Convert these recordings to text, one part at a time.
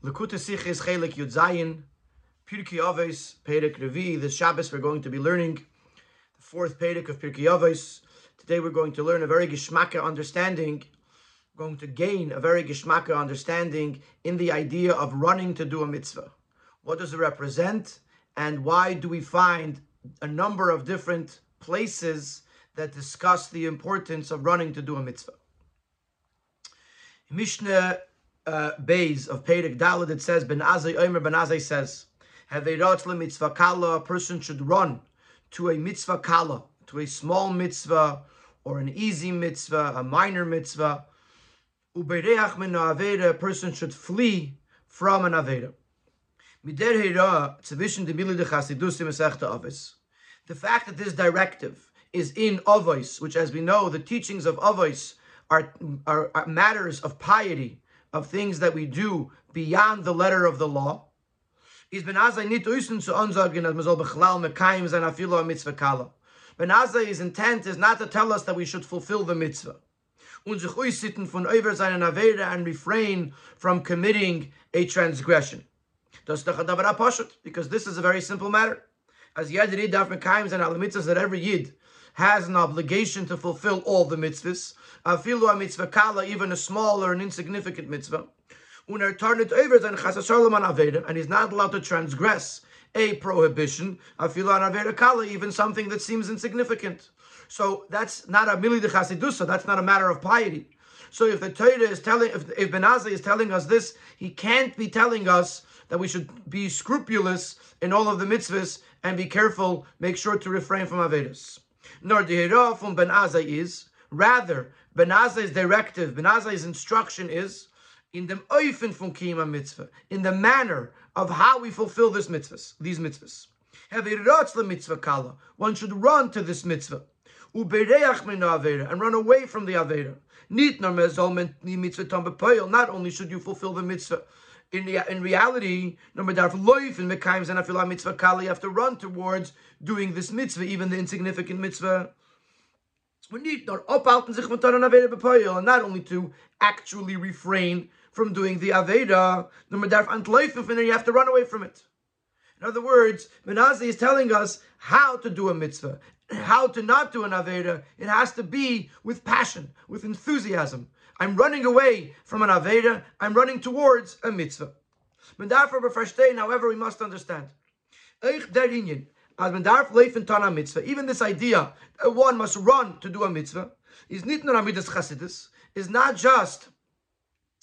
Likkutei Sichos Chelek Yud Zayin, Pirkei Avos, Perek Revi. This Shabbos we're going to be learning the fourth Perek of Pirkei Avos. Today we're going to learn a very Geshmaka understanding, we're going to gain a very Geshmaka understanding in the idea of running to do a mitzvah. What does it represent, and why do we find a number of different places that discuss the importance of running to do a mitzvah? Mishnah uh, Bays of Perek Dalad, it says, Ben Azai Omer Ben Azai says, Have Haveirot mitzvah kala, a person should run to a mitzvah kala, to a small mitzvah, or an easy mitzvah, a minor mitzvah. Ubereach min a person should flee from an aveda. The fact that this directive is in Avos, which as we know, the teachings of Avos are, are, are matters of piety, of things that we do beyond the letter of the law. Is Ben Azai nit intent is not to tell us that we should fulfill the mitzvah. And refrain from committing a transgression. Because this is a very simple matter. As yad daf mekayim sein al mitzvahs that every yid has an obligation to fulfill all the mitzvahs. Afilu mitzvah kala, even a small or an insignificant mitzvah. And he's not allowed to transgress a prohibition. Afilu an aveda kala, even something that seems insignificant. So that's not a mili de chasidusa. That's not a matter of piety. So if the Torah is telling, if, if Ben Azai is telling us this, he can't be telling us that we should be scrupulous in all of the mitzvahs and be careful, make sure to refrain from avedas. Nor the from Ben Azai is rather Ben Azai's directive, Ben Azai's instruction is in the oifen from kima mitzvah, in the manner of how we fulfill this mitzvahs, these mitzvahs. Mitzvah kala. One should run to this mitzvah. Ubereach min and run away from the avera. Not only should you fulfill the mitzvah, in, the, in reality, no matter loif and mekayim mitzvah kali, you have to run towards doing this mitzvah, even the insignificant mitzvah. We need not ophalten sich mit an aveda bepoil, and not only to actually refrain from doing the aveda, no matter antloifin, and you have to run away from it. In other words, Ben Azai is telling us how to do a mitzvah, how to not do an aveda. It has to be with passion, with enthusiasm. I'm running away from an Aveda, I'm running towards a mitzvah. However, we must understand. Even this idea that one must run to do a mitzvah is is not just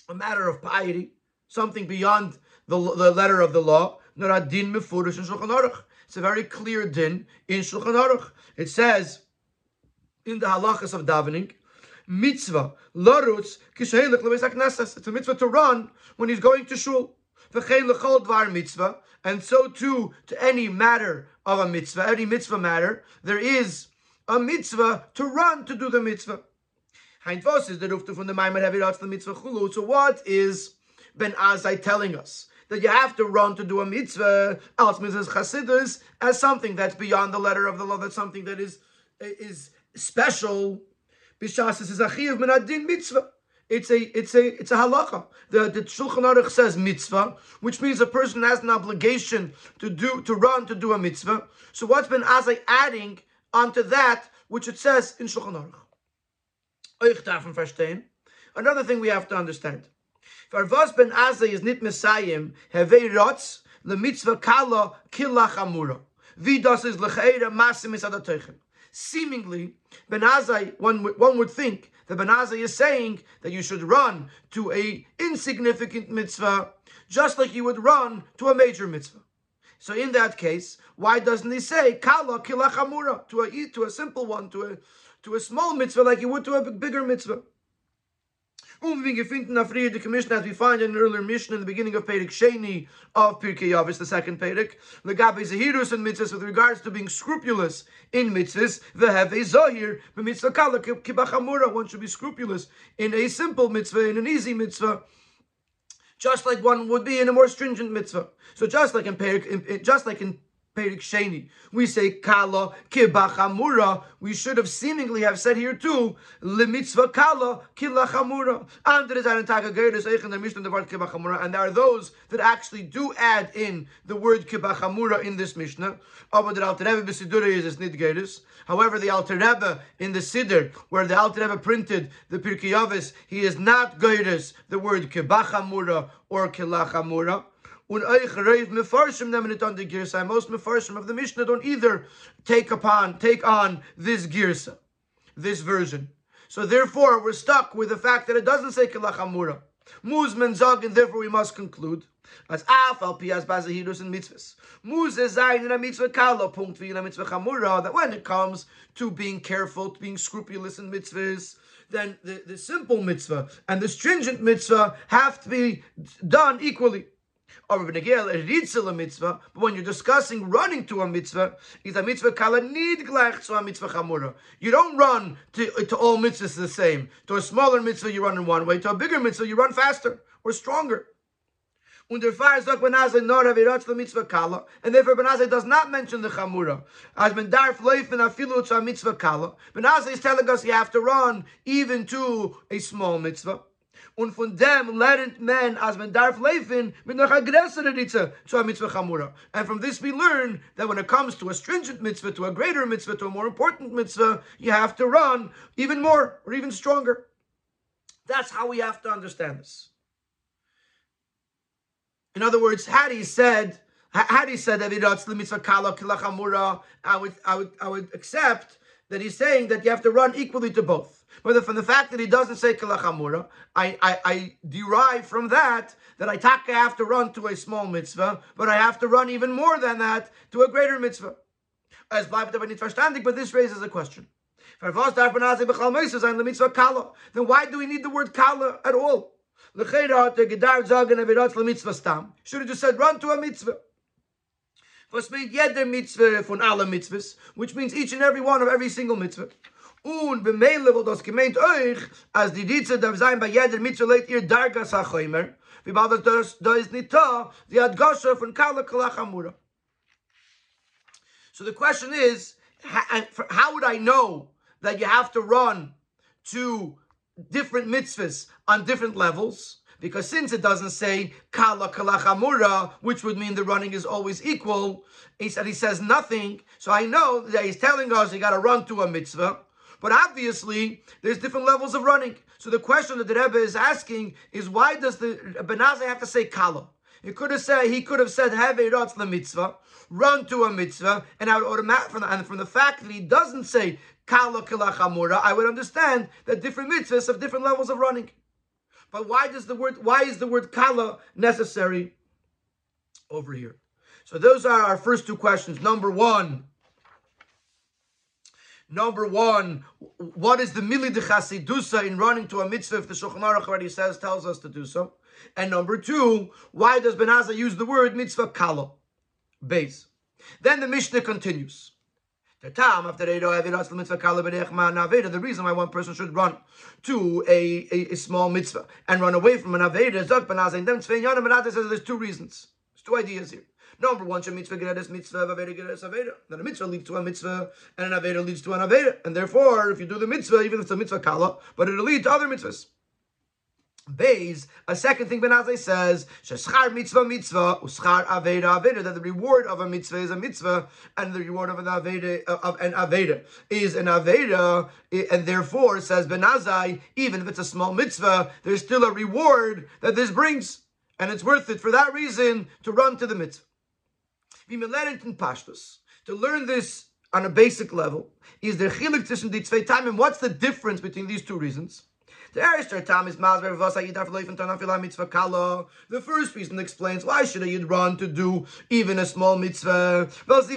a matter of piety, something beyond the, the letter of the law. It's a very clear din in Shulchan Aruch. It says in the halachas of davening, mitzvah larutz kishelik lebeis It's a mitzvah to run when he's going to shul. V'chein lechol dvar mitzvah, and so too to any matter of a mitzvah, any mitzvah matter, there is a mitzvah to run to do the mitzvah. Hein vos is the rufta from the Maimon Heviratz the mitzvah chulu. So what is Ben Azai telling us? That you have to run to do a mitzvah, als mitzvahs chasidus, as something that's beyond the letter of the law, that's something that is is special Bishas is a chiyav min adin mitzvah. It's a it's a it's a halacha. The the Shulchan Aruch says mitzvah, which means a person has an obligation to do to run to do a mitzvah. So what's Ben Azai adding onto that which it says in Shulchan Aruch? Another thing we have to understand. Farvas ben Azai is nit Messiah, hevei rotz le mitzvah kala amura. Vidas is lecheira masim is adateichen seemingly, Ben Azai, one, one would think that Ben Azai is saying that you should run to a insignificant mitzvah, just like you would run to a major mitzvah. So in that case, why doesn't he say kala kilachamura to a to a simple one, to a to a small mitzvah like you would to a bigger mitzvah? Moving gefunden auf the commission as we find in an earlier mission in the beginning of Perek Sheni of Pirkei Avos, the second Perek, legabe Zahirus and mitzvahs with regards to being scrupulous in mitzvahs, veheve zohir b'mitzvah kala kibachamura. One should be scrupulous in a simple mitzvah, in an easy mitzvah, just like one would be in a more stringent mitzvah. So just like in Perek, just like in Perek Sheni. We say kala kibachamura. We should have seemingly have said here too lemitzvah kala kilachamura. And there are those that actually do add in the word kibachamura in this Mishnah. However, the Alter Rebbe in the Siddur, where the Alter Rebbe printed the Pirkei Avos, he is not goyres the word kibachamura or kilachamura. Und euch reiv mefarshim it the. Most mefarshim of the Mishnah don't either take upon, take on this girsa, this version. So therefore, we're stuck with the fact that it doesn't say kilachamura. Muzman zog, and therefore we must conclude as af al pias bazahirus and mitzvahs. Muz zayin in a mitzvah kala punkt in a mitzvah chamura. That when it comes to being careful, to being scrupulous in mitzvahs, then the, the simple mitzvah and the stringent mitzvah have to be done equally but when you're discussing running to a mitzvah, is a mitzvah kala a mitzvah chamura. You don't run to, to all mitzvahs the same. To a smaller mitzvah, you run in one way. To a bigger mitzvah, you run faster or stronger. Und der Fahrer sagt Benazai nor avirat the mitzvah kala, and therefore Benazai does not mention the chamura. As ben darf leifen afilu to a mitzvah kala, Benazai is telling us you have to run even to a small mitzvah. Und von dem lernt man, as man darf leben, mit noch Ritze zu a mitzvah chamura. And from this we learn that when it comes to a stringent mitzvah, to a greater mitzvah, to a more important mitzvah, you have to run even more or even stronger. That's how we have to understand this. In other words, had he said, had he said I would, I would, I would accept that he's saying that you have to run equally to both. But from the fact that he doesn't say kalachamura, I, I, I derive from that that I taka have to run to a small mitzvah, but I have to run even more than that to a greater mitzvah. As but this raises a question. Then why do we need the word kala at all? Should have just said run to a mitzvah. Was meint jeder mitzvah von alle mitzvahs, which means each and every one of every single mitzvah. Und bemeile wo das gemeint euch, als die Ritze darf sein bei jeder Mitzvah leht ihr Darga Sachoimer, wie bald das, da ist nicht da, die hat Gosha von Kala Kalachamura. So the question is, uh, how would I know that you have to run to different mitzvahs on different levels? Because since it doesn't say kala kalachamura, which would mean the running is always equal, he said he says nothing. So I know that he's telling us you got to run to a mitzvah. But obviously, there's different levels of running. So the question that the Rebbe is asking is why does the Benazai have to say kala? He could have said he could have said have a the mitzvah, run to a mitzvah, and I would automatically from the, and from the fact that he doesn't say kala kilachamura, I would understand that different mitzvahs have different levels of running. But why does the word why is the word kala necessary over here? So those are our first two questions. Number one. Number one, what is the mili de chasidusa in running to a mitzvah if the Shulchan Aruch already says, tells us to do so? And number two, why does Ben Azai use the word mitzvah kala? Base. Then the Mishnah continues. The reason why one person should run to a, a, a small mitzvah and run away from an aveda is there's two reasons. There's two ideas here. Number one, mitzvah geredes mitzvah, aveda geredes aveda. Then a mitzvah leads to a mitzvah, and an aveda leads to an aveda. And therefore, if you do the mitzvah, even if it's a mitzvah kala, but it'll lead to other mitzvahs. Bays, a second thing Benazai says, Sheschar mitzvah mitzvah, uschar aveda aveda, that the reward of a mitzvah is a mitzvah, and the reward of an aveda uh, of an aveda is an aveda, and therefore, says Benazai, even if it's a small mitzvah, there's still a reward that this brings, and it's worth it for that reason to run to the mitzvah. Pashtus. To learn this on a basic level, is there chilik zwischen die zwei time, And what's the difference between these two reasons? The first reason explains why should you run to do even a small mitzvah? Because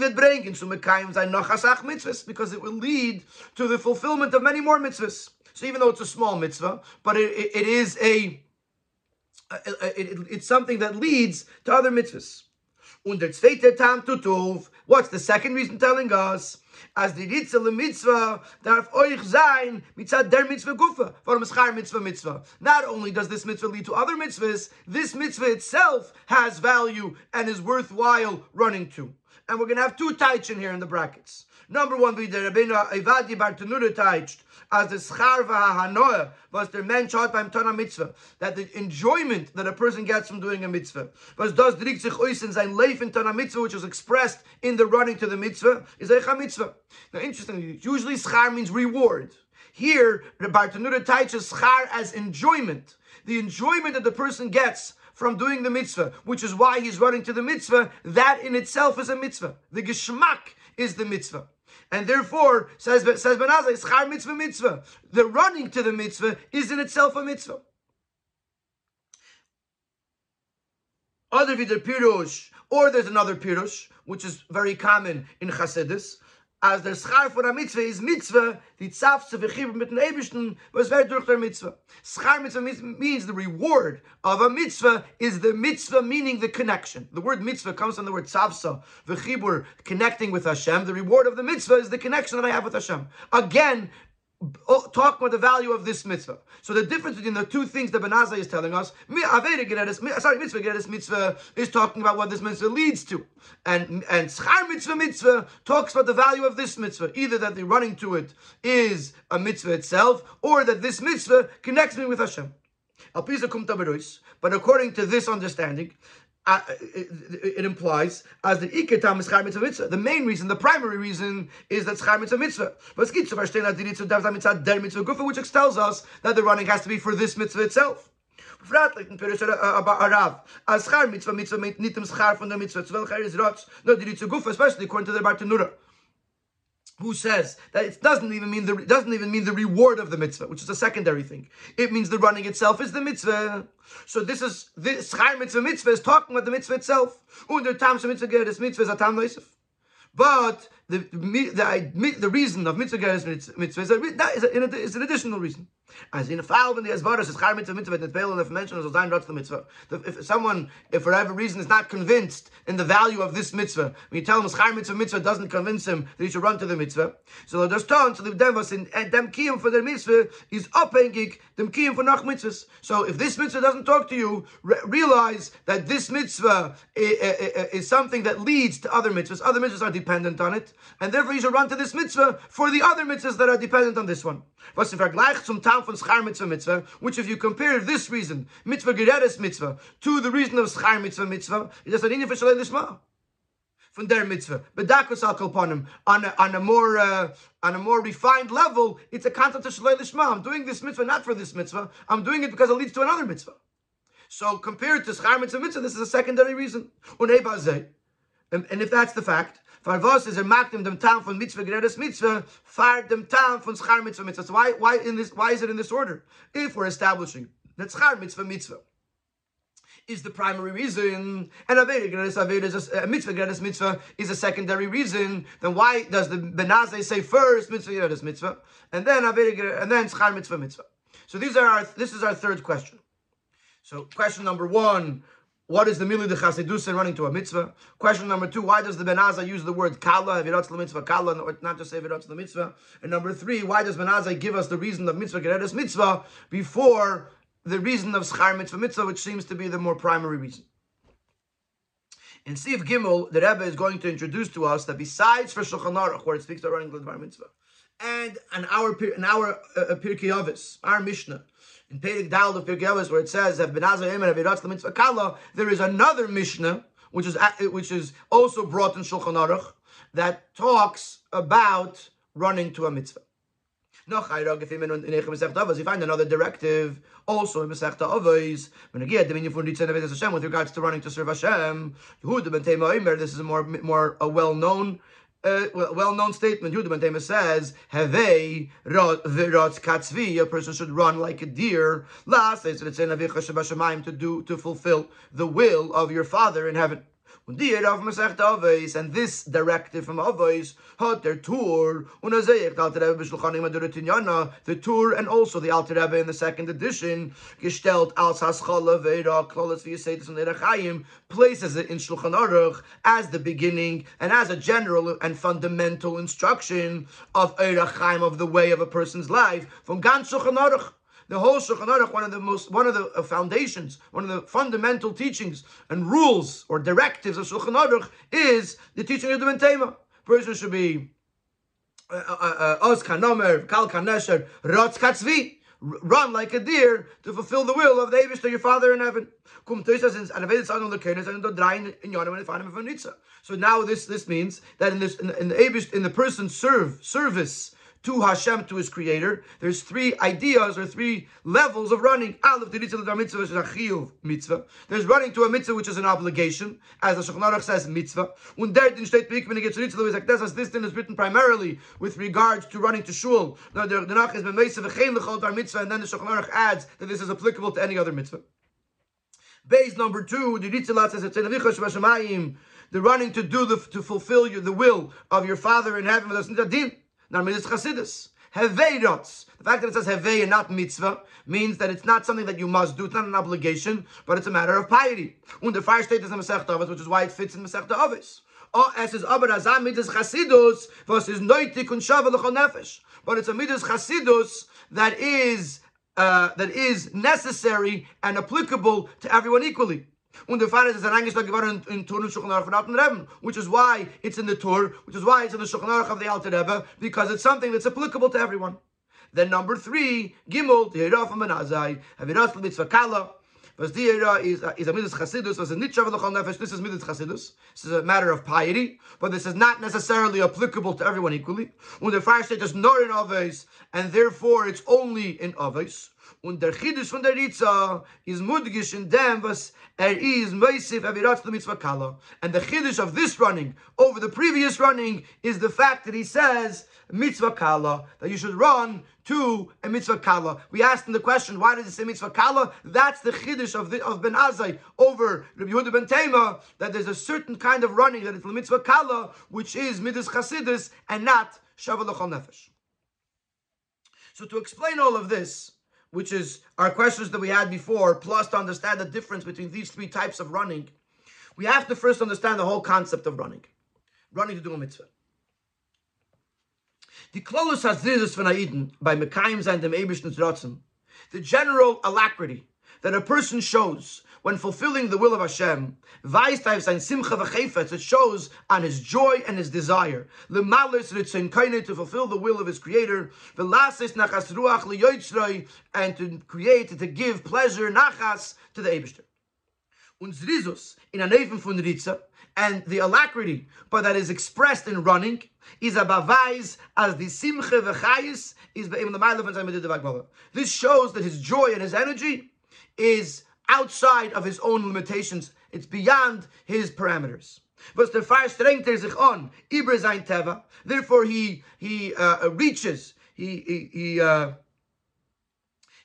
it will lead to the fulfillment of many more mitzvahs. So even though it's a small mitzvah, but it, it, it is a, it, it's something that leads to other mitzvahs. Und der zweite Tam tutuf, what's the second reason telling us? As the Ritze le Mitzvah darf euch sein mitzad der Mitzvah gufa, Mitzvah Mitzvah. Not only does this Mitzvah lead to other Mitzvahs, this Mitzvah itself has value and is worthwhile running to. and we're going to have two taichin here in the brackets. Number one, wie uh, der Rabbeinu Evadi Bartenura as the schar v'hanoah was der mensch hat beim Tana Mitzvah, that the enjoyment that a person gets from doing a mitzvah, was does drickt sich aus in sein Leif in Tana Mitzvah, which is expressed in the running to the mitzvah, is a mitzvah. Now, interestingly, usually schar means reward. Here, the Bartenura teaches schar as enjoyment. The enjoyment that the person gets from doing the mitzvah, which is why he's running to the mitzvah, that in itself is a mitzvah. The geschmack is the mitzvah. And therefore, says, says Ben Azai, schar mitzvah mitzvah. The running to the mitzvah is in itself a mitzvah. Other vider pirush, or there's another pirush, which is very common in Chassidus, as der Schar for a Mitzvah is Mitzvah, die Tzaf zu verchibben mit was wird durch der Mitzvah. Schar Mitzvah means the reward of a Mitzvah is the Mitzvah meaning the connection. The word Mitzvah comes from the word Tzavsa, v'chibur, connecting with Hashem. The reward of the Mitzvah is the connection that I have with Hashem. Again, Oh, talk about the value of this mitzvah. So the difference between the two things that Benazai is telling us, sorry, mitzvah geredes mitzvah is talking about what this mitzvah leads to, and and schar mitzvah mitzvah talks about the value of this mitzvah, either that the running to it is a mitzvah itself, or that this mitzvah connects me with Hashem. But according to this understanding, uh, it, implies as the iketam is mitzvah mitzvah. The main reason, the primary reason, is that chayim mitzvah mitzvah. It's der mitzvah gufa, which tells us that the running has to be for this mitzvah itself. Frat in Pirush Arav. As char mitzvah mitzvah nitim schar from the mitzvah. Chayir is rotz. No, mitzvah gufa, especially according to the Bartenura who says that it doesn't even mean the doesn't even mean the reward of the mitzvah, which is a secondary thing. It means the running itself is the mitzvah. So this is this schar mitzvah mitzvah is talking about the mitzvah itself. Under tam mitzvah this mitzvah is a tam But the the, the reason of mitzvah geres mitzvah is, a, that is, a, is an additional reason. As in a foul when the asvaras is char mitzvah mitzvah that bail if mentioned as zayin the mitzvah. If someone, if for whatever reason, is not convinced in the value of this mitzvah, when you tell him char mitzvah mitzvah doesn't convince him that he should run to the mitzvah, so just turn to the dem was in dem kiyum for the mitzvah is abhängig dem kiyum for nach mitzvahs. So if this mitzvah doesn't talk to you, re- realize that this mitzvah is, is something that leads to other mitzvahs. Other mitzvahs are dependent on it, and therefore you should run to this mitzvah for the other mitzvahs that are dependent on this one. Was im Vergleich zum von Schar Mitzvah Mitzvah, which if you compare this reason, Mitzvah Geredes Mitzvah, to the reason of Schar Mitzvah Mitzvah, it is an Shalei Lishma. From their mitzvah, bedakos al kolponim on a, on a more uh, on a more refined level, it's a concept of shalei lishma. I'm doing this mitzvah not for this mitzvah. I'm doing it because it leads to another mitzvah. So compared to schar mitzvah mitzvah, this is a secondary reason. And, and if that's the fact, Far was is er macht dem Tam von Mitzvah Geredes Mitzvah, far dem Tam von Schar Mitzvah Mitzvah. So why, why, in this, why is it in this order? If we're establishing that Schar Mitzvah Mitzvah is the primary reason, and Aveda Geredes Aveda is a, uh, Mitzvah Geredes Mitzvah is a secondary reason, then why does the Benazai say first Mitzvah Geredes Mitzvah, and then Aveda and then Schar Mitzvah Mitzvah? So these are our, this is our third question. So question number one, what is the mili de chasidus running to a mitzvah? Question number two: Why does the Ben Azai use the word kala virotz mitzvah kala, or not just say virotz mitzvah? And number three: Why does Ben Azai give us the reason of mitzvah geredes mitzvah before the reason of schar mitzvah mitzvah, which seems to be the more primary reason? In Sif Gimel, the Rebbe is going to introduce to us that besides for Shulchan Aruch, where it speaks about running to the mitzvah, and an our an our uh, Pirkei Avos, our Mishnah in Perik Dal of Pirkei where it says that Benazar Emer Aviratz Mitzvah Kala, there is another Mishnah which is which is also brought in Shulchan Aruch that talks about running to a mitzvah. No You find another directive also in Masechta Avos. When again, the minyan for nitzan avedus Hashem with regards to running to serve Hashem. This is more more a well known uh, well-known statement. Ben says, "Havei v'rot katzvi." A person should run like a deer. Last, to do to fulfill the will of your Father in heaven. And this directive from Avos, Rebbe B'Shulchanim Aduretinyana, the Tur, and also the Alter Rebbe in the second edition, places it in Shulchan Aruch as the beginning, and as a general and fundamental instruction of of the way of a person's life, from Gan Shulchan Aruch. The whole Shulchan Aruch, one of the most, one of the uh, foundations, one of the fundamental teachings and rules or directives of Shulchan Aruch is the teaching of the Bentema. Person should be uh, uh, Oz Kanomer, Kal Kanesher, Rotz Katzvi run like a deer to fulfill the will of the Abish to your Father in heaven. So now this this means that in this in, in the Abish, in the person's serve service to Hashem, to his creator. There's three ideas or three levels of running. mitzvah. There's running to a mitzvah which is an obligation, as the Shulchan says, mitzvah. Und der din steht this din is written primarily with regards to running to shul. Now the Nach is mitzvah, and then the Shulchan adds that this is applicable to any other mitzvah. Base number two, the says, the running to do the, to fulfill your, the will of your Father in heaven. Now, mitzvah chasidus. Heveirotz. The fact that it says hevei and not mitzvah means that it's not something that you must do. It's not an obligation, but it's a matter of piety. Und the fire state is in Masechta Avos, which is why it fits in Masechta Avos. Oh, es is aber das mitzvah chasidus, was ist neutik und nefesh. But it's a mitzvah chasidus that is uh, that is necessary and applicable to everyone equally. Es ist eingeschlagen geworden in, in Shulchan Aruch Rebbe, which is why it's in the Tur, which is why it's in the Shulchan Aruch of the Alten Rebbe, because it's something that's applicable to everyone. Then number three, Gimel, the Hirah from Benazai, Haviras Mitzvah Kala, was the is, uh, is a Midas Chasidus, was a Nitchav L'chol Nefesh, this is Midas Chasidus, this is a matter of piety, but this is not necessarily applicable to everyone equally. When the fire state is not in Aves, and therefore it's only in Aves. Und der Chiddush von der Ritza is mudgish in dem, was er is meisif avirat the mitzvah kala. And the Chiddush of this running over the previous running is the fact that he says mitzvah kala, that you should run to a mitzvah kala. We asked him the question, why does it say mitzvah kala? That's the Chiddush of, the, of Ben Azai over Rabbi Yehuda ben Tema, that there's a certain kind of running that is the mitzvah kala, which is midas chasidus and not shavuot nefesh. So to explain all of this, which is our questions that we had before, plus to understand the difference between these three types of running, we have to first understand the whole concept of running. Running to do a mitzvah. The Klolus by Mekayim the general alacrity that a person shows when fulfilling the will of Hashem, Vaistaiv sein Simcha v'chefetz, it shows on his joy and his desire. The malice in kind to fulfill the will of his creator, V'lasis nachas ruach liyoitzroi, and to create, to give pleasure, nachas, to the Eibishter. Und in a Neven von Ritza, and the alacrity, but that is expressed in running, is a bavais as the simche v'chayis is the Mahla and. This shows that his joy and his energy is outside of his own limitations. It's beyond his parameters. But the fire strength er sich on, teva. Therefore, he he uh, reaches. He he he. Uh,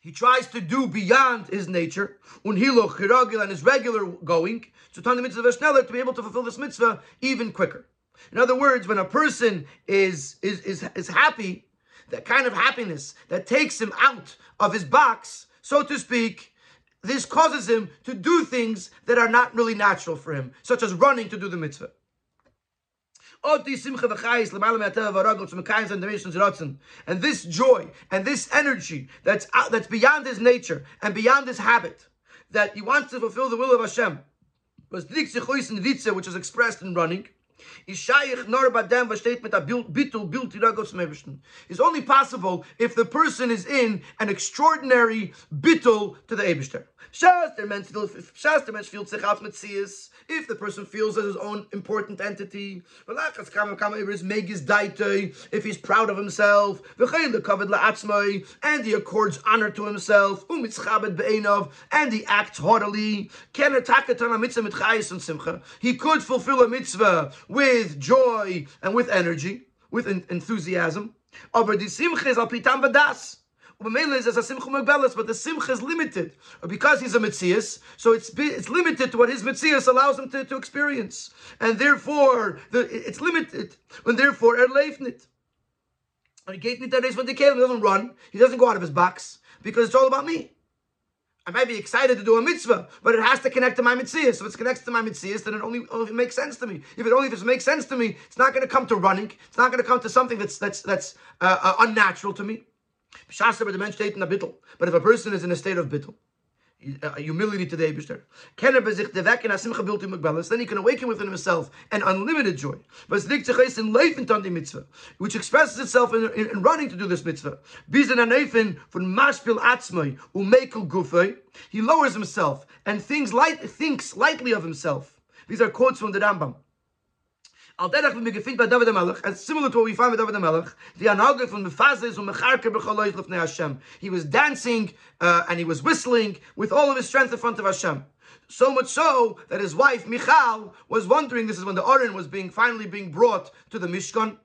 he tries to do beyond his nature, unhilo chiragil and his regular going, to turn the mitzvah to be able to fulfill this mitzvah even quicker. In other words, when a person is is is, is happy, that kind of happiness that takes him out of his box, so to speak, this causes him to do things that are not really natural for him, such as running to do the mitzvah. And this joy and this energy that's out, that's beyond his nature and beyond his habit, that he wants to fulfill the will of Hashem, which is expressed in running, is only possible if the person is in an extraordinary bittul to the Eibishter. If the person feels as his own important entity, if he's proud of himself, and he accords honor to himself, and he acts haughtily, he could fulfill a mitzvah with joy and with energy, with enthusiasm. Is a but the simcha is limited because he's a mitzias. So it's it's limited to what his mitzias allows him to, to experience, and therefore the, it's limited. And therefore er leifnit. And he gave me that when the He doesn't run. He doesn't go out of his box because it's all about me. I might be excited to do a mitzvah, but it has to connect to my mitzvah. So if it connects to my mitzvah, then it only, only makes sense to me. If it only if it makes sense to me, it's not going to come to running. It's not going to come to something that's that's that's uh, uh, unnatural to me. But if a person is in a state of bittul, uh, humility to the Eibishter. Then he can awaken within himself an unlimited joy, which expresses itself in, in, in running to do this mitzvah. He lowers himself and light, thinks lightly of himself. These are quotes from the Rambam. Al derech wenn wir gefindt bei David Melech, as similar to what we find with David Melech, the anage from Mefazes und Mecharke b'chaloich lefnei Hashem. He was dancing uh, and he was whistling with all of his strength in front of Hashem. So much so that his wife Michal was wondering. This is when the Aron was being finally being brought to the Mishkan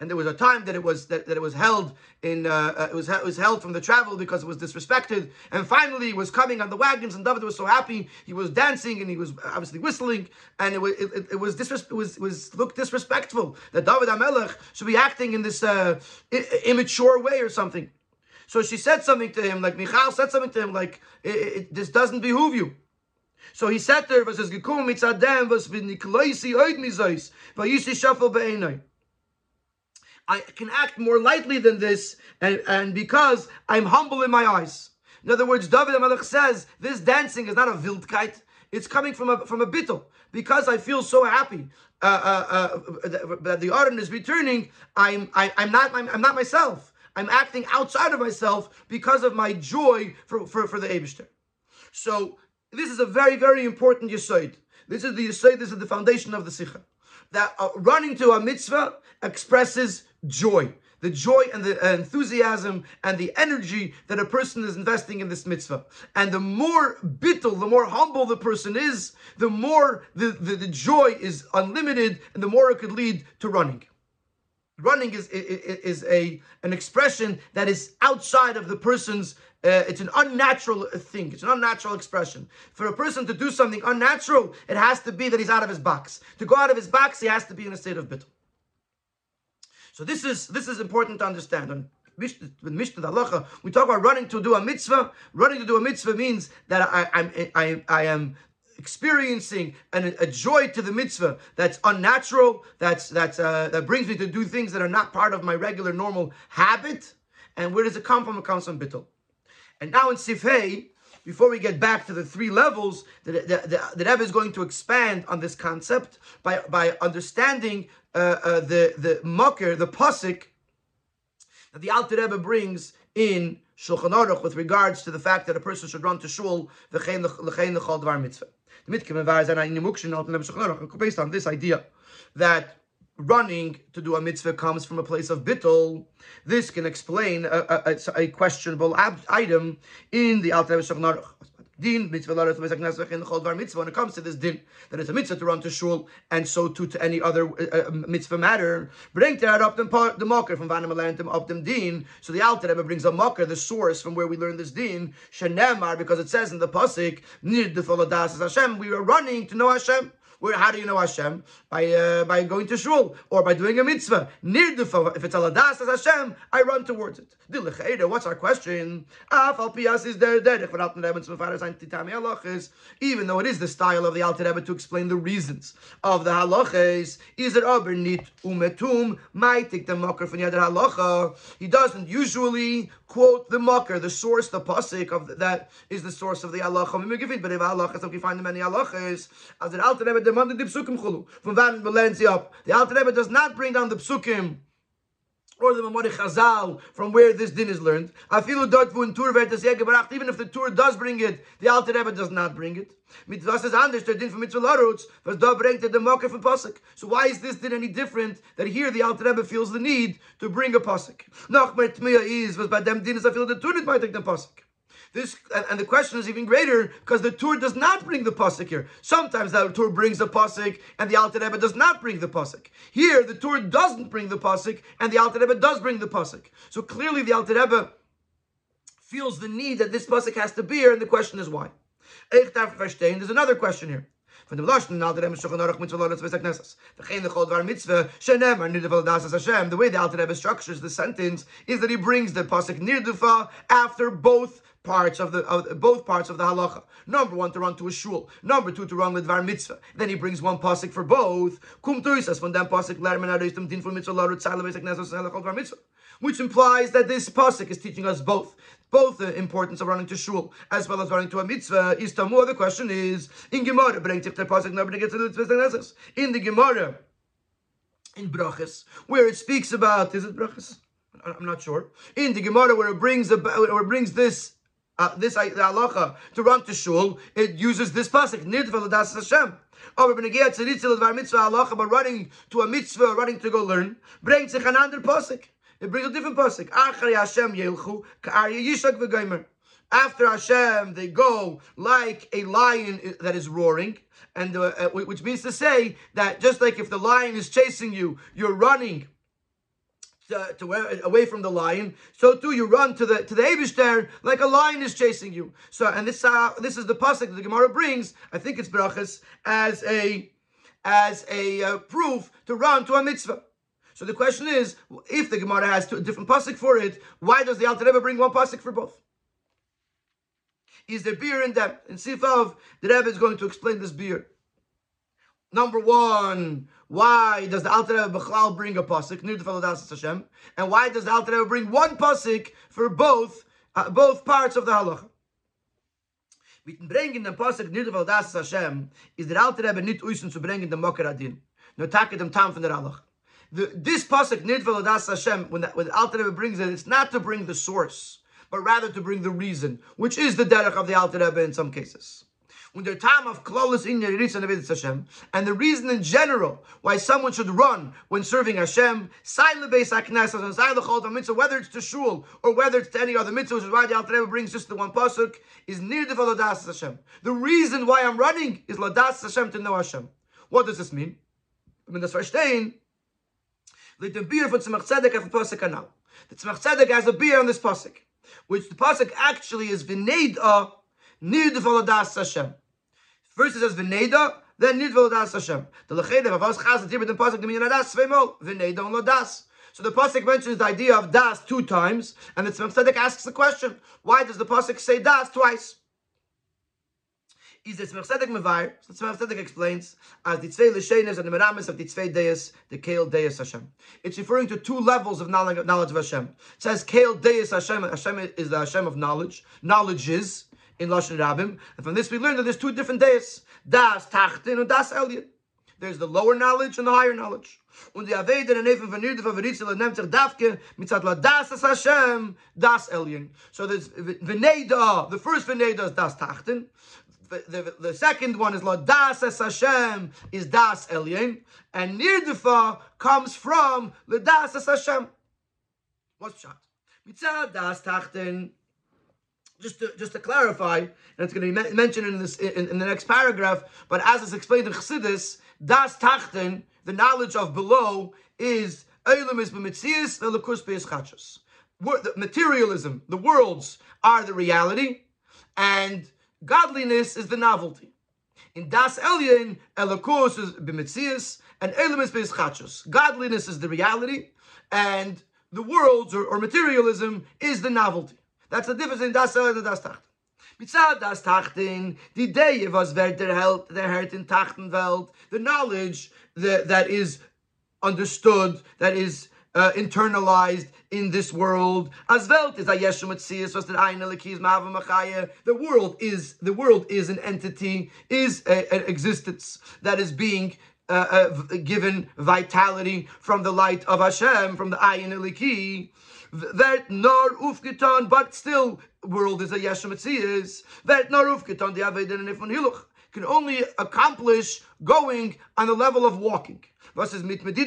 and there was a time that it was that, that it was held in uh, uh, it was it was held from the travel because it was disrespected. And finally he was coming on the wagons and David was so happy. He was dancing and he was obviously whistling. And it was it, it was disres- it was it was looked disrespectful that David Amelech should be acting in this uh, immature way or something. So she said something to him like Michal said something to him like this doesn't behoove you. So he sat there, her, "Was es gekommen mit Zadem, was bin Nikolaisi oid mizois, sie schaffel beeinai." I can act more lightly than this, and, and because I'm humble in my eyes. In other words, David HaMelech says, this dancing is not a wildkeit, it's coming from a, from a bittel. Because I feel so happy uh, uh, uh, that the Aron is returning, I'm, I, am i am not, I'm, I'm, not myself. I'm acting outside of myself because of my joy for, for, for the Abishter. So this is a very, very important yisoid. This is the yisoid, this is the foundation of the Sikha. That uh, running to a mitzvah expresses joy. The joy and the enthusiasm and the energy that a person is investing in this mitzvah. And the more bittul, the more humble the person is, the more the, the, the joy is unlimited and the more it could lead to running. Running is, is, is a, an expression that is outside of the person's uh, it's an unnatural thing. It's an unnatural expression. For a person to do something unnatural, it has to be that he's out of his box. To go out of his box, he has to be in a state of bittul. So this is this is important to understand. And with Mishnah Halacha, we talk about running to do a mitzvah. Running to do a mitzvah means that I, I'm I, I am experiencing an, a joy to the mitzvah that's unnatural, that's that's uh, that brings me to do things that are not part of my regular normal habit. And where does it come from? It comes from bittul. And now in Sifhei, before we get back to the three levels, the, the, the, the Rebbe is going to expand on this concept by, by understanding uh, uh, the the mocker, the pasuk that the Alter Rebbe brings in Shulchan Aruch with regards to the fact that a person should run to shul v'chein l'chol dvar mitzvah. The mitkim based on this idea that running to do a mitzvah comes from a place of bittul. This can explain a, a, a questionable ab- item in the Alter Rebbe Shulchan Aruch din mitzvah. When it comes to this din, that it's a mitzvah to run to shul, and so too to any other uh, uh mitzvah matter. Bring that up the mocker from vanim alantim up them din. So the Alter Rebbe brings a mocker, the source from where we learn this din. Shenemar, because it says in the pasuk, the Hashem. We are running to know Hashem. Where, how do you know Hashem? By uh, by going to shul or by doing a mitzvah. Near the if it's aladas as Hashem, I run towards it. What's our question? even though it is the style of the Alter Rebbe to explain the reasons of the halachas, is it aber nit umetum might take the mocker from the other halacha. He doesn't usually quote the mocker, the source, the pasuk of the, that is the source of the halacha. But if halachas, if we find many halachas, as the Alter Rebbe demanded the psukim chulu from Van up. The Alter Rebbe does not bring down the psukim or the Mamori Chazal from where this din is learned. Even if the tour does bring it, the Alter Rebbe does not bring it. Mitzvah is anders der din from mitzvah larutz, was da bringt the mocker from pasuk. So why is this din any different that here the Alter Rebbe feels the need to bring a pasuk? Noch mehr tmiya is was by them din is feel the Tur nicht take the pasuk. This and the question is even greater because the tour does not bring the pasuk here. Sometimes the tour brings the pasuk and the Alter Rebbe does not bring the pasuk. Here the tour doesn't bring the pasuk and the Alter Rebbe does bring the pasuk. So clearly the Alter Rebbe feels the need that this pasuk has to be here, and the question is why. There's another question here. Hashem. The way the Alter Rebbe structures the sentence is that he brings the pasuk nirdufa after both parts of the of both parts of the halacha. Number one to run to a shul. Number two to run with var mitzvah. Then he brings one pasuk for both. Kum tuisas von dem pasuk din for mitzvah mitzvah. which implies that this pasuk is teaching us both both the importance of running to shul as well as running to a mitzvah is tamu. The question is in Gemara, bring the pasuk gets to the In the Gemara, in Brachas, where it speaks about is it Brachas? I'm not sure. In the Gemara, where it brings about, where it brings this uh, this uh, halacha to run to shul, it uses this pasuk nidva l'das Hashem. Oh, Rabbi Negia Tziritzel Dvar Mitzvah halacha, but running to a mitzvah, running to go learn, brings sich another pasuk. It brings a different pasuk. Hashem yelchu. After Hashem, they go like a lion that is roaring, and uh, uh which means to say that just like if the lion is chasing you, you're running to, to where, away from the lion, so too you run to the to the Abishter like a lion is chasing you. So and this uh, this is the pasuk that the Gemara brings. I think it's brachas as a as a uh, proof to run to a mitzvah. So the question is, if the Gemara has two, different pasuk for it, why does the Alter Rebbe bring one pasuk for both? Is there beer in them? In Sifav, the Rebbe is going to explain this beer. Number one, why does the Alter Rebbe Bechlal bring a pasuk, Nir Hashem, and why does the Alter Rebbe bring one pasuk for both uh, both parts of the halacha? We can bring in the pasuk Nir Hashem is the Alter Rebbe uisen to bring in the Mokar Adin. No take them time from the halacha the, this pasuk nidvel das Hashem when that when the Alter Rebbe brings it, it's not to bring the source, but rather to bring the reason, which is the derech of the Alter Rebbe in some cases. When the time of klolis in Yeritza Hashem, and the reason in general why someone should run when serving Hashem, whether it's to shul or whether it's to any other mitzvah, which is why the Alter brings just the one pasuk, is near the ladas Hashem. The reason why I'm running is ladas Hashem to know Hashem. What does this mean? I mean, das verstehen the beer for Tzemach Tzedek of the Pasuk Kanal. The Tzemach Tzedek has a beer on this Pasuk, which the Pasuk actually is Vineda Nid Valadas Hashem. First it says Vineda, then Nid Valadas Hashem. The Lecheda of Avos Chaz, the the Pasuk, the Minadas Svemol, Vineda on Ladas. So the pasuk mentions the idea of das two times, and the Tzemach Tzedek asks the question: Why does the pasuk say das twice? is the Tzemach Tzedek. So Tzemach Tzedek explains as the Tzvei L'Shenes and the Meramis of the Tzvei Deis, the Kael Deis Hashem. It's referring to two levels of knowledge, of Hashem. It says Kael Deis Hashem. Hashem is the Hashem of knowledge. Knowledge is in Lashon Rabbim. And from this we learn that there's two different days. Das Tachtin and Das Elyon. There's the lower knowledge and the higher knowledge. Und die Aveder in Efen von Nirde von Veritzel nimmt sich Davke mitzat la Das es Hashem, Das Elyon. So there's Veneda, the first Veneda is Das Tachten the, the, second one is Lord Das Es Hashem is Das Elyon, and Nirdufa comes from the Das Es Hashem. What's shot? Mitzad Das Tachten. Just to, just to clarify, and it's going to be mentioned in this in, in the next paragraph, but as is explained in Chassidus, Das Tachten, the knowledge of below, is Eilim is b'mitzias, v'lekus b'yischachos. Materialism, the worlds are the reality, and Godliness is the novelty. In Das Elyon, Elokus is b'mitzias, and Elim is b'yischachos. Godliness is the reality, and the worlds or, or, materialism is the novelty. That's the difference in Das and Das Tachten. Mitzad das Tachten, die Idee, was wird der Held, der Herd in Tachtenwelt, the knowledge that, that is understood, that is uh, internalized in this world. As Welt is a Yeshu Metzias, was the The world is the world is an entity, is an existence that is being uh, uh, given vitality from the light of Hashem, from the Ayin Eliki. That nor ufkiton, but still world is a Yeshu Metzias. That nor ufkiton, the Avedin and Ifon Hiluch can only accomplish going on the level of walking. Versus mit which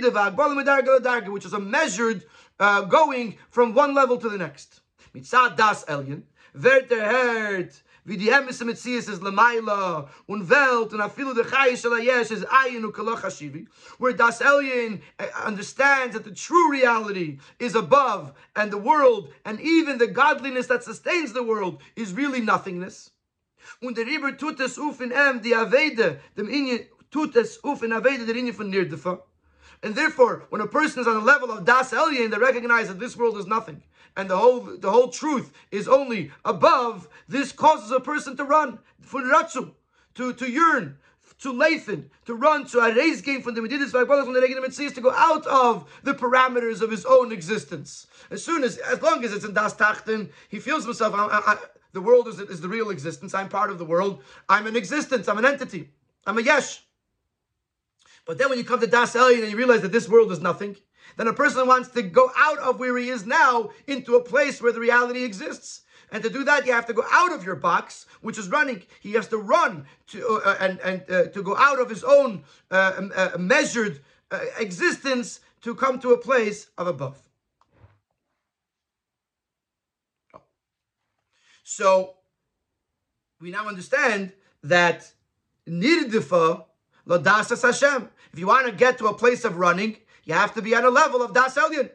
is a measured uh, going from one level to the next. Mitzad das Elyon, Werter hert, wie die Emes im Metzies ist Lamaila, und Welt, und afilu de Chai shel Ayin u'kaloch hashivi, where Das Elyon uh, understands that the true reality is above, and the world, and even the godliness that sustains the world, is really nothingness. Und der Riber tut es uf in em, die Avede, dem Inye, tut es uf in Avede, der Inye von Nirdefa. And therefore, when a person is on the level of Das Elyon, they recognize that this world is nothing. And the whole the whole truth is only above, this causes a person to run, funratsu, to, to yearn to Lathan, to run to a race game from the Medidis from the Regin Mitzvahs, to go out of the parameters of his own existence. As soon as, as long as it's in Das Tachten, he feels himself, I, I, the world is, is the real existence, I'm part of the world, I'm an existence, I'm an entity, I'm a yesh. But then when you come to Das Elyon and you realize that this world is nothing, then a person wants to go out of where he is now into a place where the reality exists. And to do that, you have to go out of your box, which is running. He has to run to uh, uh and and uh, to go out of his own uh, uh measured uh, existence to come to a place of above. So we now understand that nirdifa ladasas Hashem. If you want to get to a place of running, you have to be on a level of das elyon.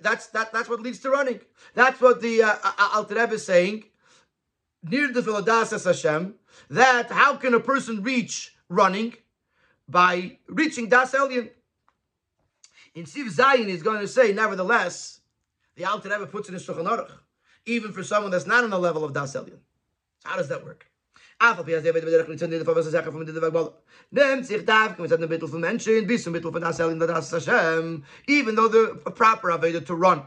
That's that. That's what leads to running. That's what the uh, Alter Rebbe is saying. Near the Philadas Hashem. That how can a person reach running by reaching Das Elyon? In Siv Zayin, he's going to say, nevertheless, the Alter Rebbe puts it in Shulchan Aruch, even for someone that's not on the level of Das Elyon. How does that work? Afal pi azay bederach nitzon de favas zacher from de vagbal. Dem sich in der das. Even though the proper aveda to run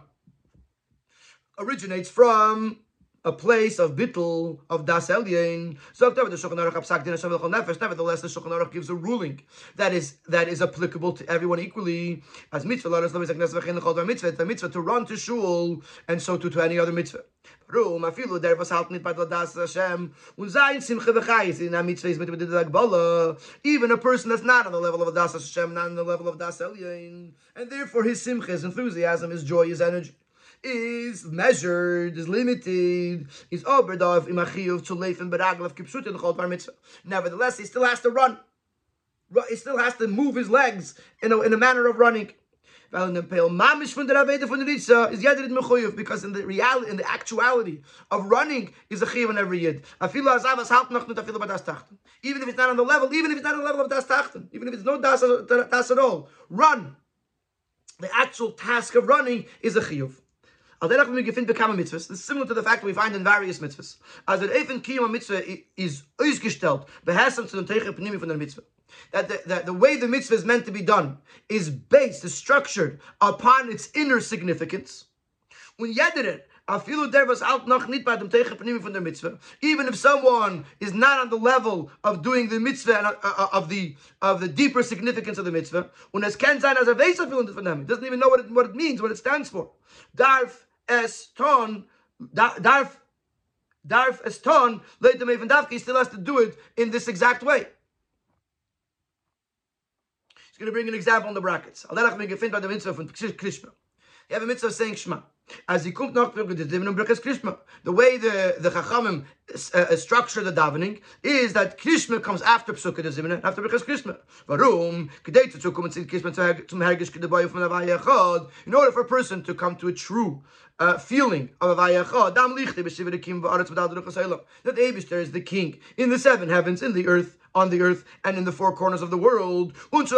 originates from a place of bittul of das elyon. So the Shulchan Aruch Apsak Din Nefesh. Nevertheless, the Shulchan Aruch gives a ruling that is that is applicable to everyone equally. As mitzvah, the mitzvah to run to shul, and so to to any other mitzvah. Rum afilu der was halt nit das Hashem und sein simche vechayis in a mitzvah mit mit der Even a person that's not on the level of das Hashem, not on the level of das elyon, and therefore his simcha, his enthusiasm, his joy, his energy is measured, is limited, is oberdov imachiyuv to leif and beraglav kipshut in the mitzvah. Nevertheless, he still has to run. He still has to move his legs in a, in a manner of running. Because in the reality, in the actuality of running is a chiv on every yid. Even if it's not on the level, even if it's not on the level of das tachten, even if it's no das, das at all, run. The actual task of running is a chiyuv. This is similar to the fact we find in various mitzvahs. As the even kiyum mitzvah is ausgestellt, beherrsam zu dem Teicher Pnimi von der mitzvah. That the, that the way the mitzvah is meant to be done is based, is structured upon its inner significance. When yederet, Afilu der was out noch nit bei dem Teicher Pnimi von der mitzvah. Even if someone is not on the level of doing the mitzvah and uh, uh, of the of the deeper significance of the mitzvah, when es ken sein as a von them, doesn't even know what it, what it means, what it stands for. Darf es ton, darf, darf es ton, later even Dafki still has to do it in this exact way. He's going to bring an example in the brackets. By the mitzvah. You have a mitzvah saying Shema. As he the Krishma. The way the the Chachamim uh, uh, structure the davening is that Krishma comes after Psukkah Zimna, after Birkas Krishma. Warum? Kedei zu kommen zu Krishma zum Hergish Kedaboy von Avaya Chod. In order for a person to come to a true uh, feeling of Avaya Chod, Dam That Abish is the king in the seven heavens, in the earth, on the earth and in the four corners of the world. With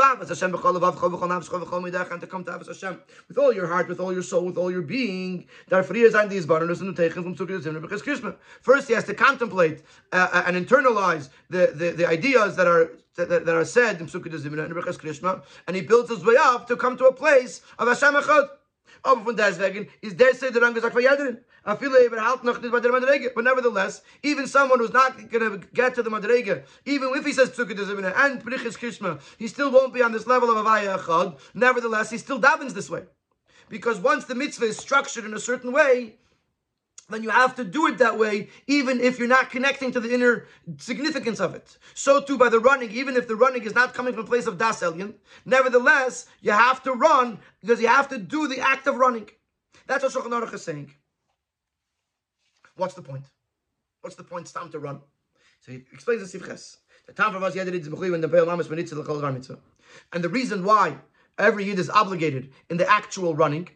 all your heart, with all your soul, with all your being. First, he has to contemplate uh, uh, and internalize the, the, the ideas that are that, that, are said in Krishma, and he builds his way up to come to a place of Hashem Echad. Aber von deswegen ist der Seder angesagt von jederen. But nevertheless, even someone who's not going to get to the Madrega, even if he says Psukkah and er Prichis Krishma, he still won't be on this level of Avaya Echad. Nevertheless, he still davens this way. Because once the mitzvah is structured in a certain way, then you have to do it that way, even if you're not connecting to the inner significance of it. So too by the running, even if the running is not coming from a place of das elyon, nevertheless, you have to run because you have to do the act of running. That's what Shulchan Aruch is saying. What's the point? What's the point? It's time to run. So he explains the Sivches. The time for us when the mitzvah. And the reason why every yid is obligated in the actual running,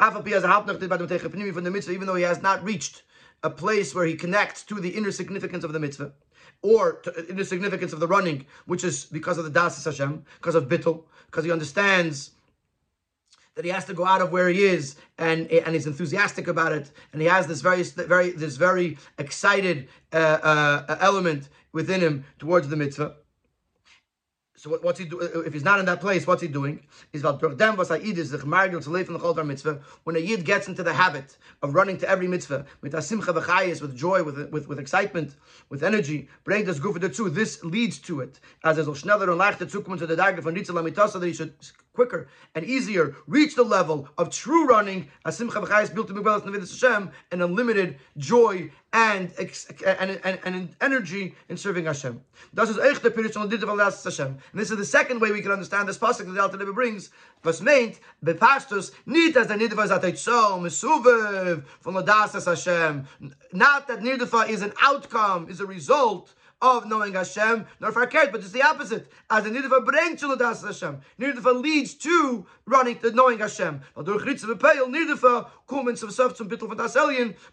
even though he has not reached a place where he connects to the inner significance of the mitzvah, or to inner significance of the running, which is because of the Das Hashem, because of Bittul, because he understands that he has to go out of where he is and and he's enthusiastic about it and he has this very very this very excited uh, uh, element within him towards the mitzvah so what, what's he do? If he's not in that place, what's he doing? Is. When a yid gets into the habit of running to every mitzvah with asimcha with joy, with, with with excitement, with energy, bring this goof two. This leads to it. As Ritzel Amitasa that he should quicker and easier reach the level of true running, asimcha v'chayis built to Migbelas Navidus Hashem, and unlimited joy and, and, and, and energy in serving Hashem. Das is the Hashem. And this is the second way we can understand this pasuk that the Alter brings. Was meint, bepastus, as the nidva zat so mesuvev from Ladas Hashem. Not that nidva is an outcome, is a result of knowing Hashem, nor verkehrt, but it's the opposite. As the nidva brings to Ladas Hashem, nidva leads to running to knowing Hashem.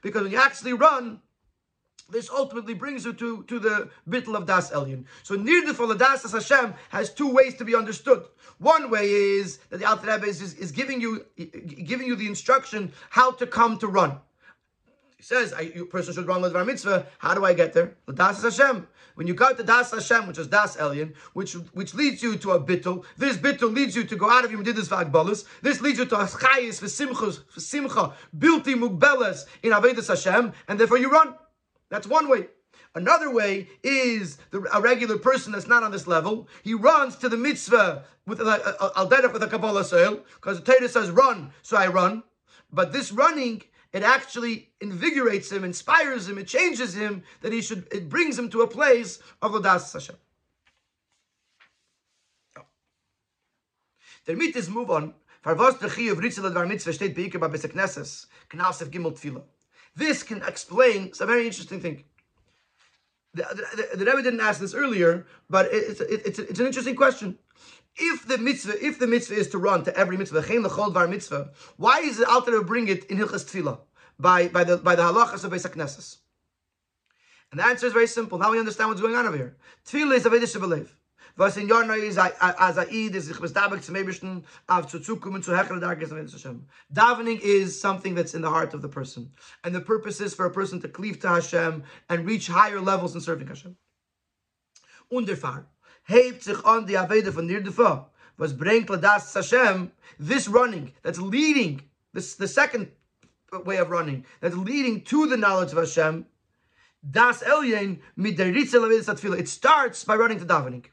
Because when you actually run, this ultimately brings you to, to the bittel of Das Elyon. So Nirdifal Das Hashem has two ways to be understood. One way is that the Alter Rebbe is, is, is, giving you giving you the instruction how to come to run. He says, a person should run Bar Mitzvah. How do I get there? Das Hashem. When you got to Das Hashem, which is Das Elyon, which which leads you to a bittul, this bittul leads you to go out of your medidus v'agbalus. This leads you to aschayis v'simchus v'simcha bilti mugbelas in avedus Hashem, and therefore you run. That's one way. Another way is the, a regular person that's not on this level. He runs to the mitzvah with al derech with a kabbalah soil because the Torah says run, so I run. But this running, it actually invigorates him, inspires him, it changes him that he should. It brings him to a place of ladas Hashem. Der is move on. This can explain, a very interesting thing. The, the, the, Rebbe didn't ask this earlier, but it's, it, it's, it's an interesting question. If the mitzvah, if the mitzvah is to run to every mitzvah, mitzvah, why is it to bring it in Hilchas Tefillah by, by the by the halachas of Beis? And the answer is very simple. Now we understand what's going on over here. Tefillah is a Vedish was in Jorno is as a Eid is was dabek zum Ebischen auf zu zukommen zu hechere Darkes Hashem. Davening is something that's in the heart of the person. And the purpose is for a person to cleave to Hashem and reach higher levels in serving Hashem. Underfahr. Hebt sich on die Avede von Nirdefa. Was bringt Ladas Hashem, this running, that's leading, this the second way of running, that's leading to the knowledge of Hashem, Das Elyon mit der Ritzel It starts by running to davening.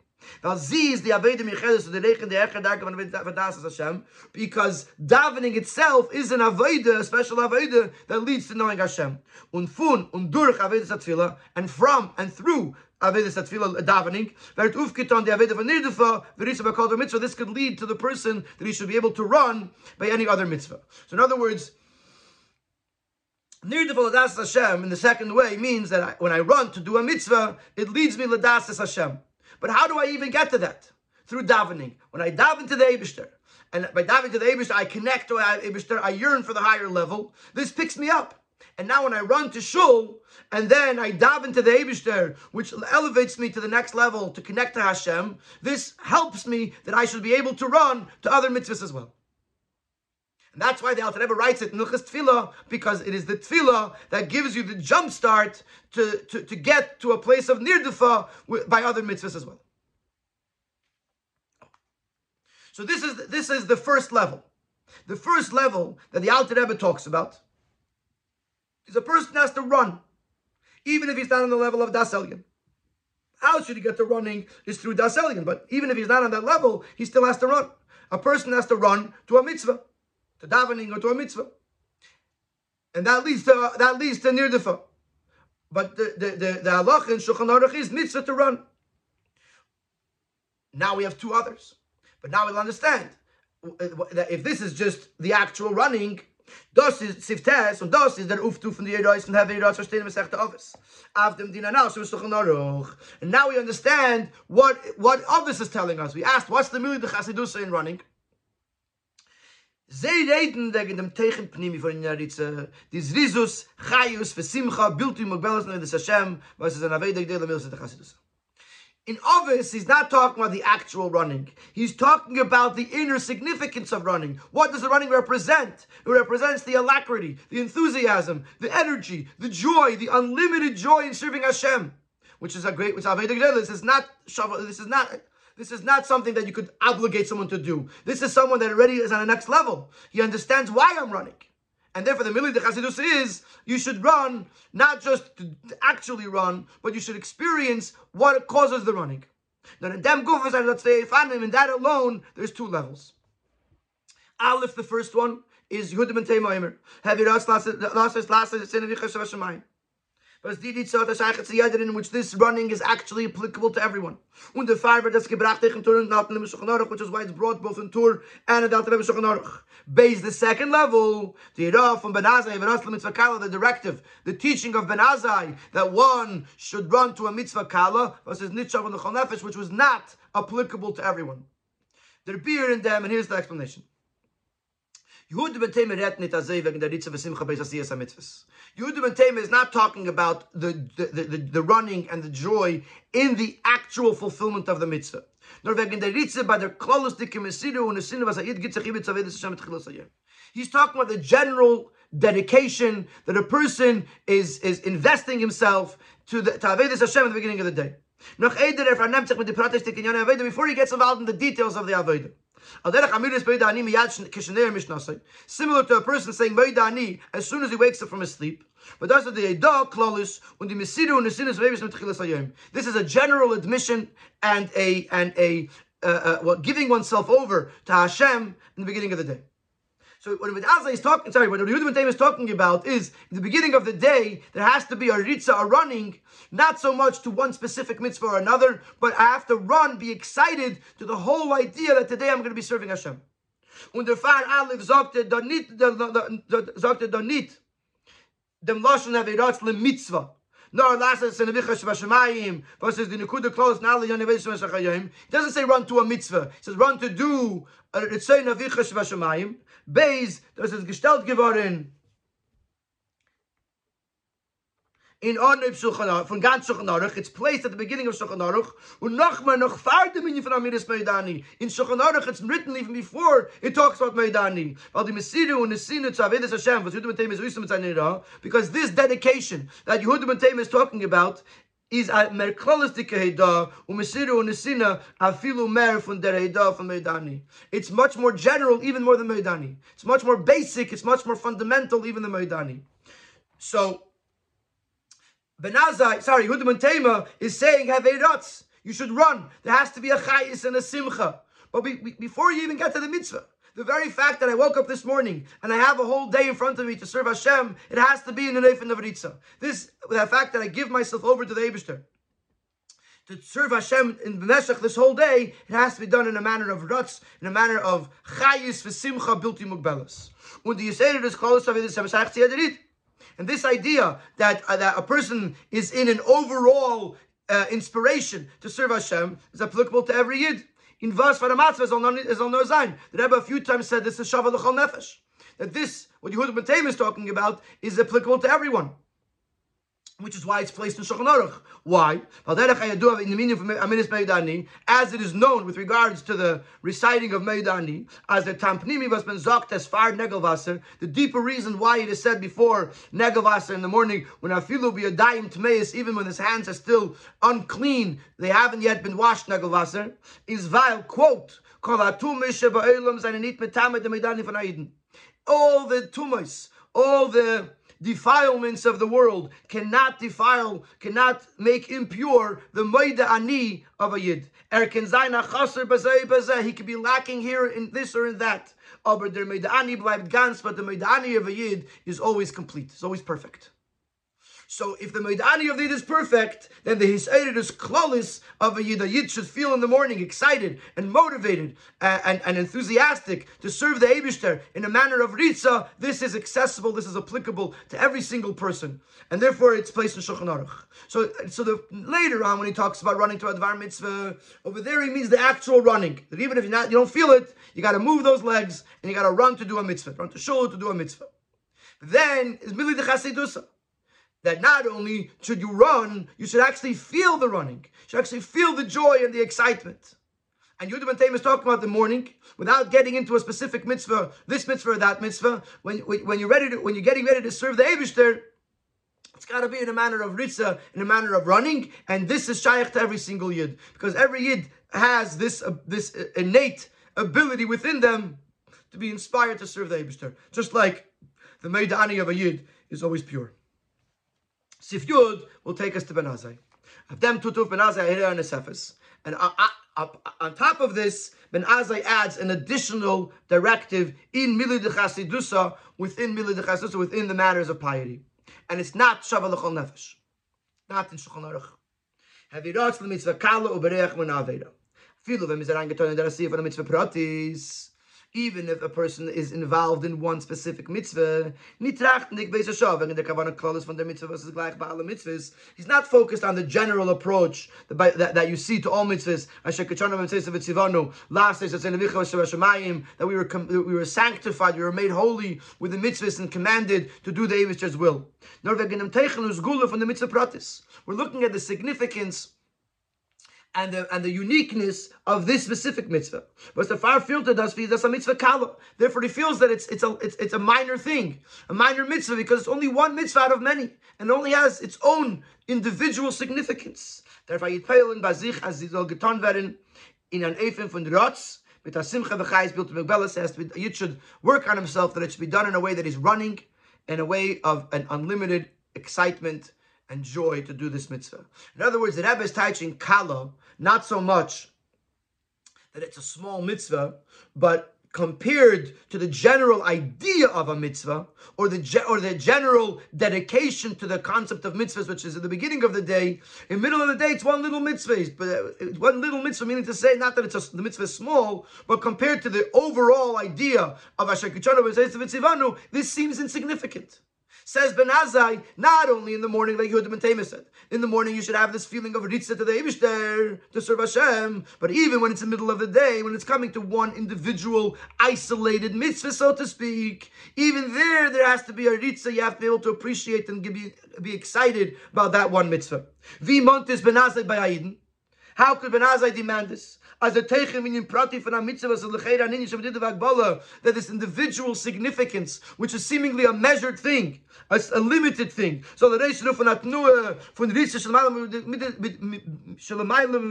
Now, Z is the Aveda Michelis, the Reich and the Echer Darka von Vadas Hashem, because davening itself is an Aveda, a special Aveda, that leads to knowing Hashem. Und fun, und durch Aveda Satfila, and from and through Aveda Satfila uh, davening, wird aufgetan the Aveda von Nirdefa, Verisa Bakal Mitzvah, this could lead to the person that he should be able to run by any other mitzvah. So in other words, Nirdefa Ladas Hashem, in the second way, means that I, when I run to do a mitzvah, it leads me Ladas Hashem. But how do I even get to that? Through davening. When I daven to the Abishter, and by davening to the Abishter, I connect to Abishter, I yearn for the higher level, this picks me up. And now when I run to Shul, and then I dive into the Abishter, which elevates me to the next level to connect to Hashem, this helps me that I should be able to run to other mitzvahs as well. And that's why the Alter Rebbe writes it Nuchas Tefillah, because it is the Tefillah that gives you the jump start to, to, to get to a place of Nirdufa by other mitzvahs as well. So this is, this is the first level. The first level that the Alter Rebbe talks about is a person has to run, even if he's not on the level of Das Elyon. How should he get to running is through Das Elyon, but even if he's not on that level, he still has to run. A person has to run to a mitzvah to davening or to a mitzvah. And that leads to that leads to nirdafa. But the the the, the halach in Shulchan Aruch is mitzvah to run. Now we have two others. But now we'll understand that if this is just the actual running, Das ist Ziftes und das ist der Uftu von der Reis und Heavy Reis verstehen wir sagt Ovis. Auf dem Dina Nau, so ist doch ein Aruch. And now we understand what, what Ovis is telling us. We asked, what's the Mühle der Chassidusa in running? Sie reden wegen dem Teichen Pnimi von den Yaritze, des Rizus, Chaius, Vesimcha, Biltu, Mugbelas, Nei des Hashem, was ist ein Avedek, der Lamilse der Chassidusa. In Ovis, he's not talking about the actual running. He's talking about the inner significance of running. What does the running represent? It represents the alacrity, the enthusiasm, the energy, the joy, the unlimited joy in serving Hashem, which is a great, which this is not, this is not, This is not something that you could obligate someone to do. This is someone that already is on the next level. He understands why I'm running. And therefore, the of the Chassidus is you should run, not just to actually run, but you should experience what causes the running. Now, in Dem Gufas, let's say, in that alone, there's two levels. Aleph, the first one, is Yehudim and Teimaymer. Have you lost last sin of in which this running is actually applicable to everyone. Und der Farbe das gebracht in Tur und Alten Shulchan which is why it's brought both in Tur and in Alten Aruch. Base the second level, the Ira from Ben Azai, Mitzvah Kala, the directive, the teaching of Ben Azai, that one should run to a Mitzvah Kala, versus Nitchav and the which was not applicable to everyone. There beer in them, and here's the explanation. Yehuda ben Tema redt nit azay wegen der Ritze v'simcha beis asiyas ha-mitzvahs. Yehuda ben Tema is not talking about the, the, the, the, running and the joy in the actual fulfillment of the mitzvah. Nor. He's talking about the general dedication that a person is, is investing himself to the to Avedis Hashem at the beginning of the day. Er before he gets involved in the details of the Avodah. Similar to a person saying Moidani as soon as he wakes up from his sleep. But that's the mit Hayom. This is a general admission and a and a uh, uh, well, giving oneself over to Hashem in the beginning of the day. So what Asa is talking, sorry, what Yehuda Ben is talking about is in the beginning of the day there has to be a ritza, a running, not so much to one specific mitzvah or another, but I have to run, be excited to the whole idea that today I'm going to be serving Hashem. Und der Fahr Aleph sagte da nicht, sagte da nicht, dem Loschen Aviratz le Mitzvah. Nor lasas in the vichash vashamayim versus the nekuda close now the yonivesh vashachayim. It doesn't say run to a mitzvah. It says run to do a ritzayin avichash vashamayim. Beis, das ist gestellt geworden in Ornib Shulchan Aruch, von ganz Aruch, it's placed at the beginning of Aruch, und nochmal noch farde minyan von Amiris Meidani. In Aruch, it's written even before it talks about Meidani. Weil die Mesiru und Nesinu zu Avedis Hashem, was Yehudim Tem is Uysam Tzanira, because this dedication that Yehudim Tem is talking about is a merklolis dikeheda umesiru unesina afilu mer from from Meidani. It's much more general, even more than Meidani. It's much more basic. It's much more fundamental, even than Meidani. So Ben Azai, sorry, Yehuda Tema is saying have. You should run. There has to be a chayis and a simcha. But be, be, before you even get to the mitzvah, the very fact that I woke up this morning and I have a whole day in front of me to serve Hashem, it has to be in the Neif and the This, the fact that I give myself over to the Eibishter, to serve Hashem in B'meshach this whole day, it has to be done in a manner of rutz, in a manner of chayis v'simcha bilti mugbelas. Und die Yisrael is close to the and this idea that, uh, that a person is in an overall uh, inspiration to serve Hashem is applicable to every Yid in verse for the matzvah is on no sign. The Rebbe a few times said this is L'chol Nefesh. That this, what Yehuda Ben is talking about, is applicable to everyone which is why it's placed in Shulchan Aruch. Why? In the meaning of as it is known with regards to the reciting of Meidani, as the Tampnimi was been zokt as far Negelvasser, the deeper reason why it is said before Negelvasser in the morning, when Afilu be a daim tmeis, even when his hands are still unclean, they haven't yet been washed Negelvasser, is vile, quote, all the tumors, all the defilements of the world cannot defile, cannot make impure the Moida Ani of a Yid. Er can He could be lacking here in this or in that. Aber der Moida Ani bleibt ganz, but the Moida Ani of a Yid is always complete, it's always perfect. So if the Maidani of the Yid is perfect, then the Hisairid is klolis of a Yid. A Yid should feel in the morning excited and motivated and, and, and enthusiastic to serve the Abishter in a manner of Ritza. This is accessible, this is applicable to every single person. And therefore it's placed in Shulchan Aruch. So, so the, later on when he talks about running to Advar Mitzvah, over there he means the actual running. That even if you're not, you don't feel it, you got to move those legs and you got to run to do a mitzvah, run to shul to do a mitzvah. Then is Mili de Chasidusa that not only should you run, you should actually feel the running. You should actually feel the joy and the excitement. And Yehuda Ben is talking about the morning without getting into a specific mitzvah, this mitzvah or that mitzvah. When, when you're ready to, when you're getting ready to serve the Eibushter, it's got to be in a manner of ritza, in a manner of running, and this is shaykh to every single yid because every yid has this uh, this innate ability within them to be inspired to serve the Eibishter. Just like the Meidani of a Yid is always pure. Sif Yud will take us to Ben Azai. Avdem tutuf Ben Azai here on the Sefis. And on top of this, Ben Azai adds an additional directive in Milid Chasidusa, within Milid Chasidusa, within the matters of piety. And it's not Shavah L'chol Nefesh. Not in Shulchan Aruch. Havirat L'mitzvah Kala Uberech Min Aveda. Filu v'mizarang in the Rasiv on the mitzvah pratis even if a person is involved in one specific mitzvah, he's not focused on the general approach that, that, that you see to all mitzvahs. That we were we were sanctified, we were made holy with the mitzvahs and commanded to do the Avish's will. We're looking at the significance and the and the uniqueness of this specific mitzvah. But the far filter does feel that's a mitzvah kala. Therefore, he feels that it's it's a it's, it's a minor thing, a minor mitzvah because it's only one mitzvah out of many, and only has its own individual significance. Therefore, Yitpeilen in an von Rotz. Simcha built should work on himself that it should be done in a way that he's running, in a way of an unlimited excitement and joy to do this mitzvah. In other words, the Rebbe is teaching kala, not so much that it's a small mitzvah, but compared to the general idea of a mitzvah or the or the general dedication to the concept of mitzvahs, which is at the beginning of the day, in middle of the day, it's one little mitzvah. But uh, one little mitzvah, meaning to say not that it's a, the mitzvah is small, but compared to the overall idea of Asher Kichanu this seems insignificant. Says Ben Azai, not only in the morning, like Yehuda Ben said, in the morning you should have this feeling of ritzah to the Eibishter, to serve Hashem, but even when it's in the middle of the day, when it's coming to one individual, isolated mitzvah, so to speak, even there, there has to be a ritzah, you have to be able to appreciate and be, be excited about that one mitzvah. Vi montes Ben Azai by How could Ben Azai demand this? As a teichem in prati from a mitzvah as a lecheira of that this individual significance, which is seemingly a measured thing, a, a limited thing. So the reish ruf atnua von ritze shalamayim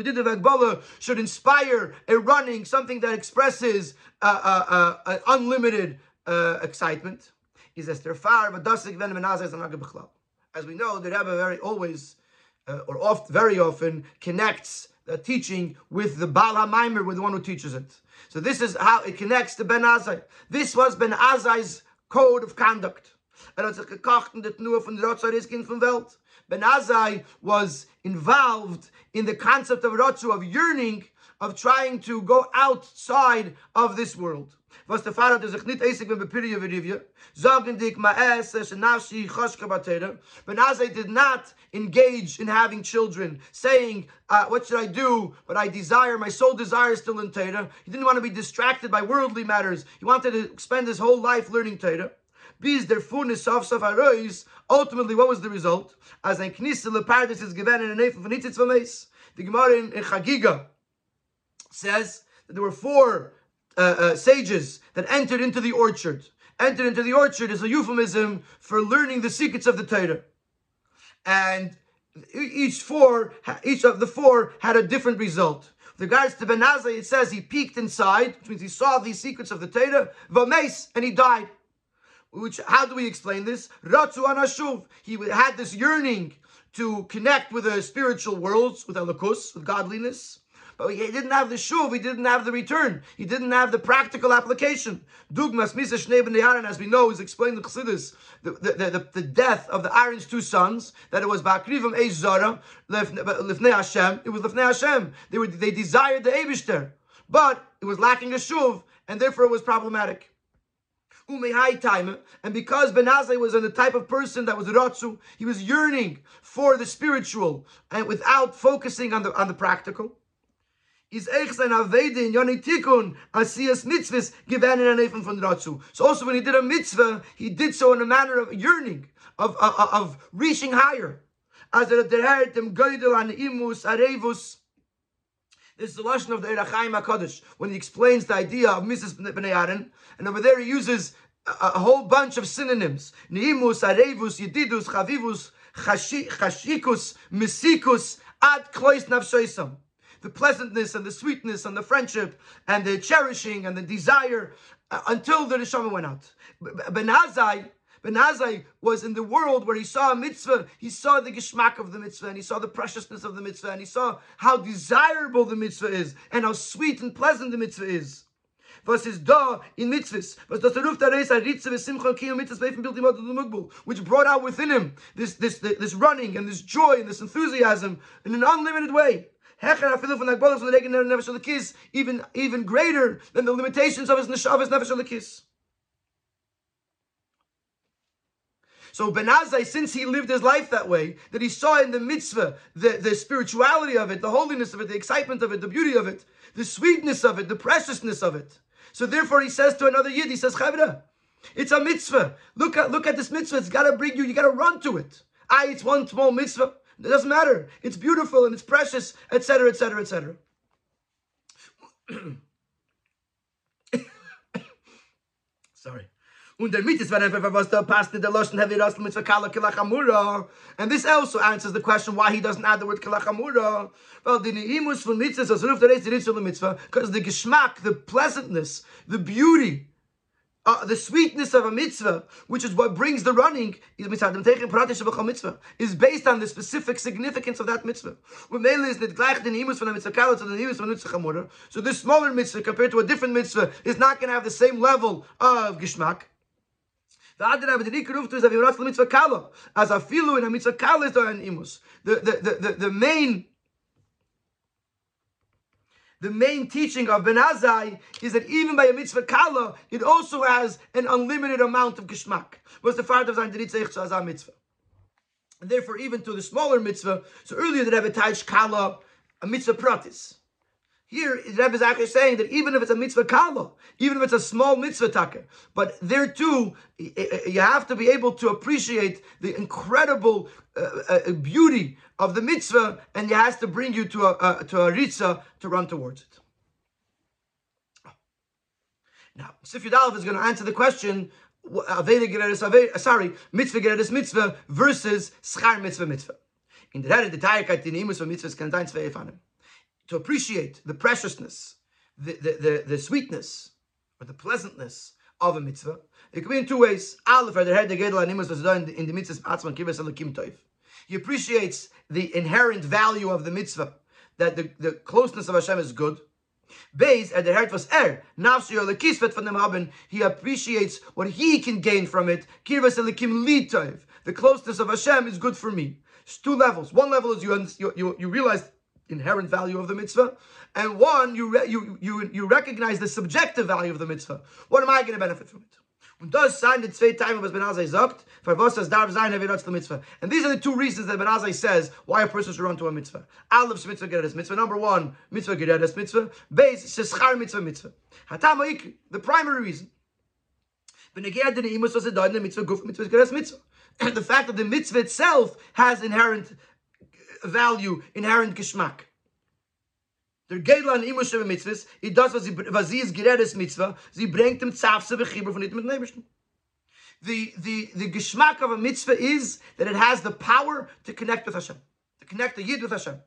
midid of should inspire a running, something that expresses uh, uh, uh, unlimited uh, excitement. Says, far, but dasik ven As we know, the Rebbe very always, uh, or oft, very often, connects teaching with the Baal HaMaimer, with the one who teaches it. So this is how it connects to Ben Azai. This was Ben Azai's code of conduct. Er. Ben Azai was involved in the concept of Rotzu, of yearning, of trying to go outside of this world. Was der Vater der sich nicht eisig mit Bepirie verrivje, sagen dik ma es, es nafshi choshka batera, but as I did not engage in having children, saying, uh, what should I do? But I desire, my soul desire still in Torah. He didn't want to be distracted by worldly matters. He wanted to spend his whole life learning Torah. Bis der funis of saf arois, ultimately what was the result? As ein knisse le paradis is given in a name von Nitzitz Vameis. The Gemara in Chagiga says that there were four uh, uh, sages that entered into the orchard. Entered into the orchard is a euphemism for learning the secrets of the Torah. And each four, each of the four had a different result. With regards to Ben Azai, it says he peeked inside, which means he saw these secrets of the Torah, Vames, and he died. Which, how do we explain this? Ratzu Anashuv. He had this yearning to connect with the spiritual worlds, with Elikus, with godliness but he didn't have the shuv, he didn't have the return, he didn't have the practical application. Dugmas Misa Shnei as we know, is explained in Chassidus, the, the, the, the, death of the Aaron's two sons, that it was Ba'akrivim Eish Zara, Lifnei Hashem, it was Lifnei Hashem. They, were, they desired the Eibishter, but it was lacking a shuv, and therefore it was problematic and because Ben Azai was in the type of person that was rotzu, he was yearning for the spiritual and without focusing on the on the practical is eich sein Avede in Yoni Tikkun Asiyas mitzvahs given in an Eifem von Ratzu. So also when he did a mitzvah, he did so in a manner of yearning, of, of, of reaching higher. As er derhert dem Geidel an Imus Arevus this is the lesson of the Ohr HaChaim HaKadosh, when he explains the idea of Mrs. Bnei Aaron, and over there he uses a, a whole bunch of synonyms. Ni'imus, Arevus, Yedidus, Chavivus, Chashikus, Misikus, Ad Klois Navshoisam. The pleasantness and the sweetness and the friendship and the cherishing and the desire uh, until the neshama went out. Ben Azai, Ben Azai was in the world where he saw a mitzvah, he saw the geschmack of the mitzvah, and he saw the preciousness of the mitzvah, and he saw how desirable the mitzvah is, and how sweet and pleasant the mitzvah is. Was da in mitzvahs? Was das ruft der Ritze Simcha Kiyom mitzvahs beifen built him out the mugbul, which brought out within him this, this, this running and this joy and this enthusiasm in an unlimited way. Even even greater than the limitations of his Neshavas Nefesh Lekis. So Ben Azai, since he lived his life that way, that he saw in the mitzvah the, the spirituality of it, the holiness of it, the excitement of it, the beauty of it, the sweetness of it, the preciousness of it. So therefore he says to another yid, he says, Chavra, it's a mitzvah. Look at look at this mitzvah. It's got to bring you. You got to run to it. Ah, it's one small mitzvah. It doesn't matter. It's beautiful and it's precious, etc., etc., etc. Sorry. And this also answers the question why he doesn't add the word kilachamura. Well, the neimus von mitzvah, so ruf der the mitzvah, because the geschmack, the pleasantness, the beauty, uh, the sweetness of a mitzvah, which is what brings the running, is based on the specific significance of that mitzvah. So this smaller mitzvah compared to a different mitzvah is not going to have the same level of geschmack. As a filu in a mitzvah kala is imus. The, the, the, the main the main teaching of Ben Azai is that even by a mitzvah kala, it also has an unlimited amount of geschmack. Was the father of Zayin Azah mitzvah. And therefore, even to the smaller mitzvah, so earlier the Rebbe Taj kala, a mitzvah pratis. Here, Rebbe is actually saying that even if it's a mitzvah kala, even if it's a small mitzvah taka, but there too, you have to be able to appreciate the incredible uh, uh, beauty of the mitzvah, and it has to bring you to a, uh, to a ritza to run towards it. Now, Sif Yudalef is going to answer the question, sorry, mitzvah geredes mitzvah versus schar mitzvah mitzvah. In the Rebbe, the Tayakait, the Nimus zwei to appreciate the preciousness, the, the, the, the, sweetness, or the pleasantness of a mitzvah, it could be in two ways. Aleph, in the mitzvah. He appreciates the inherent value of the mitzvah, that the, the closeness of Hashem is good. Beis, at the heart was er, nafsi or lekisvet from the haben, he appreciates what he can gain from it. Kirvas elikim toiv. The closeness of Hashem is good for me. It's two levels. One level is you, you, you realize inherent value of the mitzvah, and one, you, re, you, you, you recognize the subjective value of the mitzvah. What am I going to benefit from it? Und das sein die zwei Teile, was Ben Azai sagt, für was das darf sein, er mitzvah. And these are the two reasons that Ben Azai says why a person should run to a mitzvah. Aleph mitzvah geredes mitzvah. Number one, mitzvah geredes mitzvah. Base, sheschar mitzvah mitzvah. Hatam the primary reason. The mitzvah mitzvah mitzvah. The fact that the mitzvah itself has inherent value, inherent geschmack. Der an schon mitzvahs, it does was was sie is geredes mitzvah, sie bringt dem Zafse von. The, the, the geschmack of a mitzvah is that it has the power to connect with Hashem, to connect the Yid with Hashem.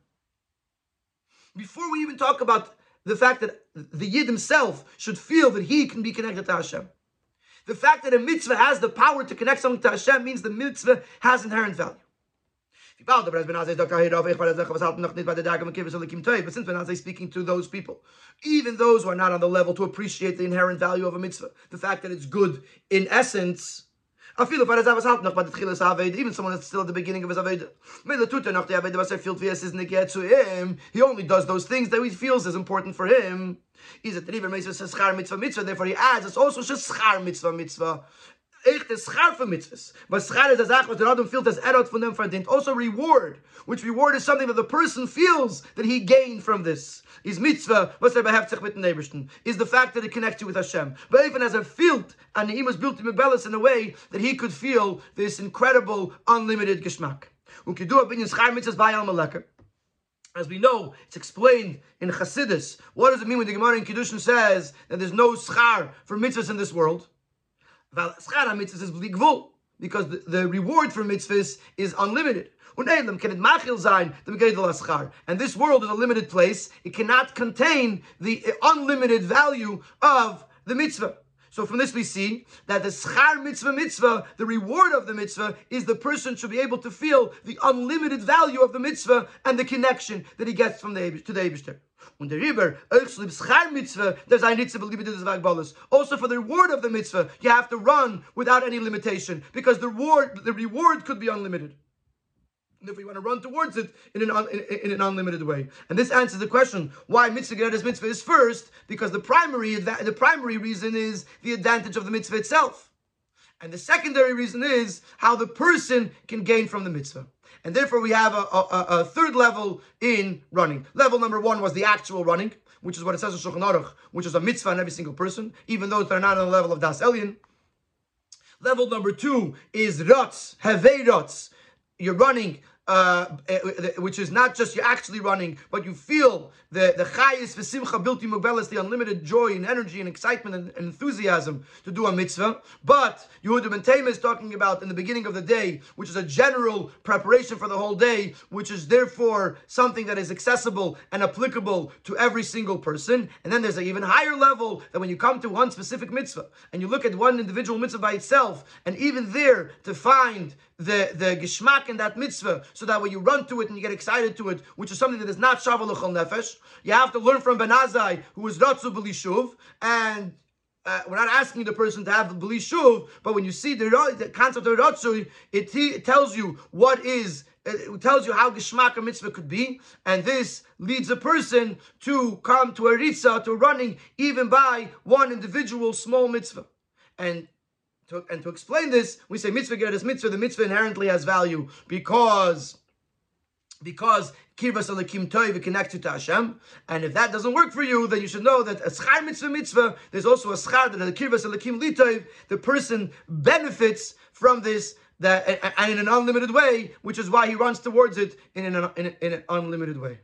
Before we even talk about the fact that the Yid himself should feel that he can be connected to Hashem. The fact that a mitzvah has the power to connect something to Hashem means the mitzvah has inherent value. But since Ben Azai is speaking to those people, even those who are not on the level to appreciate the inherent value of a mitzvah, the fact that it's good in essence, even someone that's still at the beginning of his Aveda. He only does those things that he feels is important for him. Therefore, he adds it's also schar mitzvah mitzvah echt is schar for mitzvahs. But schar is a zach what the Adam feels as erot from them verdient. Also reward, which reward is something that the person feels that he gained from this. Is mitzvah, was er beheft sich mit den is the fact that it connects you with Hashem. But even as a field, and he was built to Mebelis in a way that he could feel this incredible, unlimited geschmack. As we know, it's explained in Chassidus. What does it mean when the Gemara in Kiddushin says that there's no schar for mitzvahs in this world? Schar is because the, the reward for mitzvahs is unlimited. And this world is a limited place. It cannot contain the unlimited value of the mitzvah. So from this we see that the schar mitzvah mitzvah, the reward of the mitzvah, is the person should be able to feel the unlimited value of the mitzvah and the connection that he gets from the to the Eibishter. Und der Riber, schar mitzvah, there's ein mitzvah Also for the reward of the mitzvah, you have to run without any limitation because the reward, the reward could be unlimited if we want to run towards it in an, in, in, an unlimited way. And this answers the question why mitzvah geredes mitzvah is first, because the primary the primary reason is the advantage of the mitzvah itself. And the secondary reason is how the person can gain from the mitzvah. And therefore we have a, a, a third level in running. Level number one was the actual running, which is what it says in Shulchan Aruch, which is a mitzvah on every single person, even those that are not on the level of Das Elyon. Level number two is Rotz, Hevei Rotz. You're running uh, eh, which is not just you're actually running, but you feel the the chayis v'simcha bilti mubelis, the unlimited joy and energy and excitement and, and enthusiasm to do a mitzvah. But Yehuda ben Tema is talking about in the beginning of the day, which is a general preparation for the whole day, which is therefore something that is accessible and applicable to every single person. And then there's an even higher level that when you come to one specific mitzvah and you look at one individual mitzvah by itself, and even there to find the the geschmack in that mitzvah so that when you run to it and you get excited to it, which is something that is not Shavuot L'chol Nefesh, you have to learn from Ben Azai, who is Ratzu B'lishuv, and uh, we're not asking the person to have B'lishuv, but when you see the, the concept of Ratzu, it, it tells you what is it tells you how geschmack a mitzvah could be, and this leads a person to come to a ritza, to running, even by one individual small mitzvah. And to, and to explain this, we say mitzvah geras mitzvah. The mitzvah inherently has value because because kirvas alakim toiv connects you to Hashem. And if that doesn't work for you, then you should know that a schar mitzvah mitzvah, there's also a schar that the kirvas alakim litoiv, the person benefits from this that and in an unlimited way, which is why he runs towards it in an, in an unlimited way.